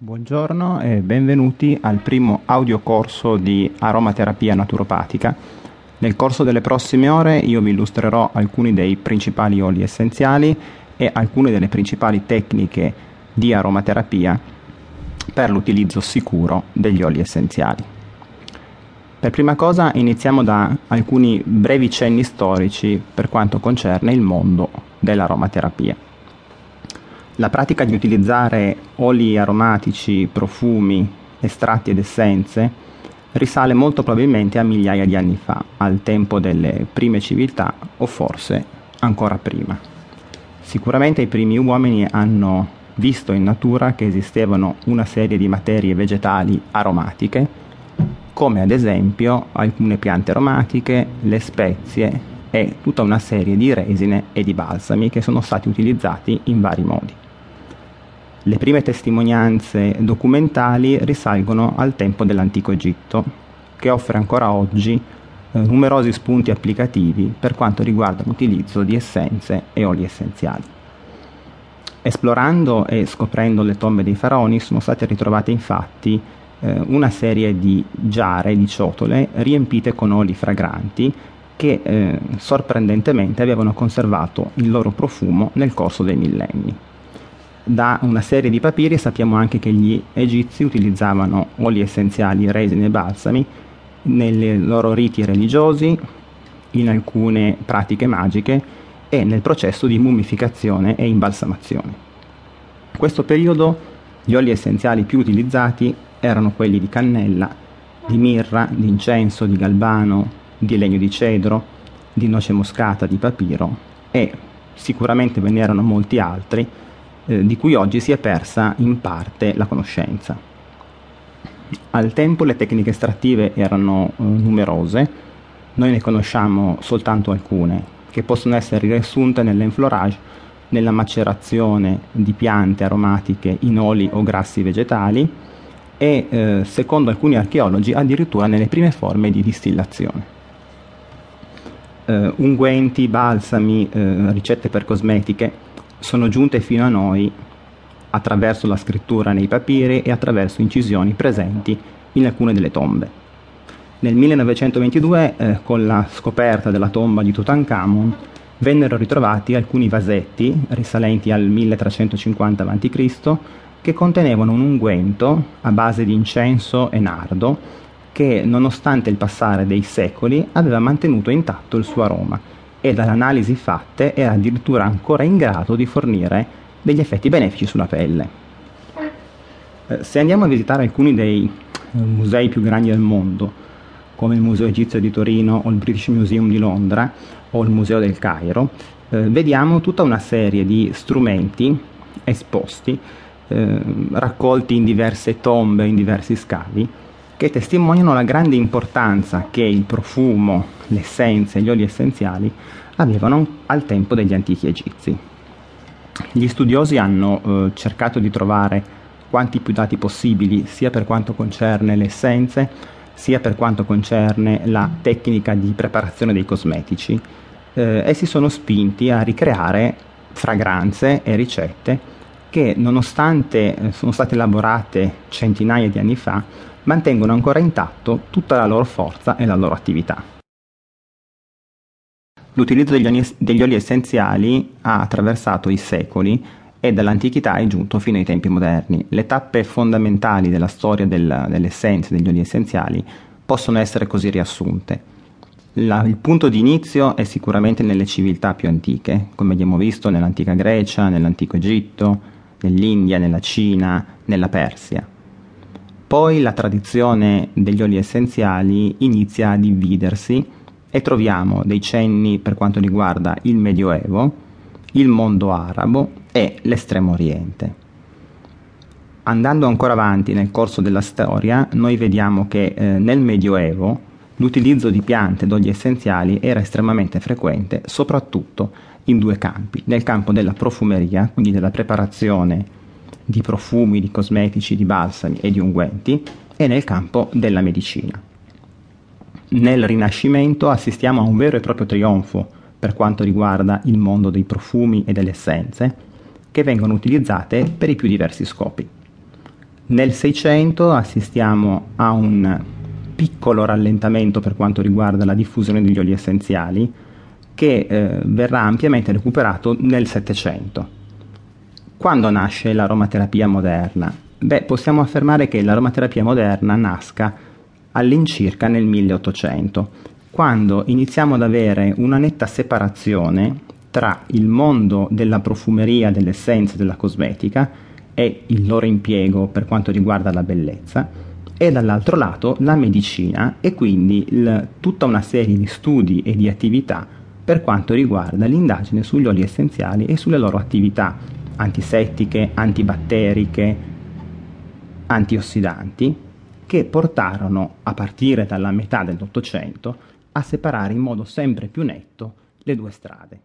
Buongiorno e benvenuti al primo audiocorso di aromaterapia naturopatica. Nel corso delle prossime ore io vi illustrerò alcuni dei principali oli essenziali e alcune delle principali tecniche di aromaterapia per l'utilizzo sicuro degli oli essenziali. Per prima cosa iniziamo da alcuni brevi cenni storici per quanto concerne il mondo dell'aromaterapia. La pratica di utilizzare oli aromatici, profumi, estratti ed essenze risale molto probabilmente a migliaia di anni fa, al tempo delle prime civiltà o forse ancora prima. Sicuramente i primi uomini hanno visto in natura che esistevano una serie di materie vegetali aromatiche, come ad esempio alcune piante aromatiche, le spezie e tutta una serie di resine e di balsami che sono stati utilizzati in vari modi. Le prime testimonianze documentali risalgono al tempo dell'antico Egitto, che offre ancora oggi eh, numerosi spunti applicativi per quanto riguarda l'utilizzo di essenze e oli essenziali. Esplorando e scoprendo le tombe dei faraoni sono state ritrovate infatti eh, una serie di giare, di ciotole riempite con oli fragranti che eh, sorprendentemente avevano conservato il loro profumo nel corso dei millenni da una serie di papiri sappiamo anche che gli egizi utilizzavano oli essenziali, resine e balsami nei loro riti religiosi, in alcune pratiche magiche e nel processo di mummificazione e imbalsamazione. In questo periodo gli oli essenziali più utilizzati erano quelli di cannella, di mirra, di incenso, di galbano, di legno di cedro, di noce moscata, di papiro e sicuramente ve ne erano molti altri eh, di cui oggi si è persa in parte la conoscenza. Al tempo le tecniche estrattive erano eh, numerose, noi ne conosciamo soltanto alcune, che possono essere riassunte nell'enflorage, nella macerazione di piante aromatiche in oli o grassi vegetali e, eh, secondo alcuni archeologi, addirittura nelle prime forme di distillazione. Uh, unguenti, balsami, uh, ricette per cosmetiche sono giunte fino a noi attraverso la scrittura nei papiri e attraverso incisioni presenti in alcune delle tombe. Nel 1922, eh, con la scoperta della tomba di Tutankhamon, vennero ritrovati alcuni vasetti risalenti al 1350 a.C. che contenevano un unguento a base di incenso e nardo che, nonostante il passare dei secoli, aveva mantenuto intatto il suo aroma e dalle analisi fatte era addirittura ancora in grado di fornire degli effetti benefici sulla pelle. Eh, se andiamo a visitare alcuni dei eh, musei più grandi del mondo, come il Museo Egizio di Torino o il British Museum di Londra o il Museo del Cairo, eh, vediamo tutta una serie di strumenti esposti, eh, raccolti in diverse tombe, in diversi scavi, che testimoniano la grande importanza che il profumo, le essenze, gli oli essenziali avevano al tempo degli antichi egizi. Gli studiosi hanno eh, cercato di trovare quanti più dati possibili, sia per quanto concerne le essenze, sia per quanto concerne la tecnica di preparazione dei cosmetici, eh, e si sono spinti a ricreare fragranze e ricette che, nonostante eh, sono state elaborate centinaia di anni fa, mantengono ancora intatto tutta la loro forza e la loro attività. L'utilizzo degli oli, degli oli essenziali ha attraversato i secoli e dall'antichità è giunto fino ai tempi moderni. Le tappe fondamentali della storia del, delle degli oli essenziali possono essere così riassunte. La, il punto di inizio è sicuramente nelle civiltà più antiche, come abbiamo visto nell'antica Grecia, nell'antico Egitto, nell'India, nella Cina, nella Persia. Poi la tradizione degli oli essenziali inizia a dividersi e troviamo dei cenni per quanto riguarda il Medioevo, il mondo arabo e l'estremo oriente. Andando ancora avanti nel corso della storia, noi vediamo che eh, nel Medioevo l'utilizzo di piante ed oli essenziali era estremamente frequente, soprattutto in due campi, nel campo della profumeria, quindi della preparazione di profumi, di cosmetici, di balsami e di unguenti e nel campo della medicina. Nel Rinascimento assistiamo a un vero e proprio trionfo per quanto riguarda il mondo dei profumi e delle essenze che vengono utilizzate per i più diversi scopi. Nel 600 assistiamo a un piccolo rallentamento per quanto riguarda la diffusione degli oli essenziali che eh, verrà ampiamente recuperato nel 700. Quando nasce l'aromaterapia moderna? Beh, possiamo affermare che l'aromaterapia moderna nasca all'incirca nel 1800, quando iniziamo ad avere una netta separazione tra il mondo della profumeria, delle essenze, della cosmetica e il loro impiego per quanto riguarda la bellezza e dall'altro lato la medicina e quindi il, tutta una serie di studi e di attività per quanto riguarda l'indagine sugli oli essenziali e sulle loro attività antisettiche, antibatteriche, antiossidanti, che portarono a partire dalla metà dell'Ottocento a separare in modo sempre più netto le due strade.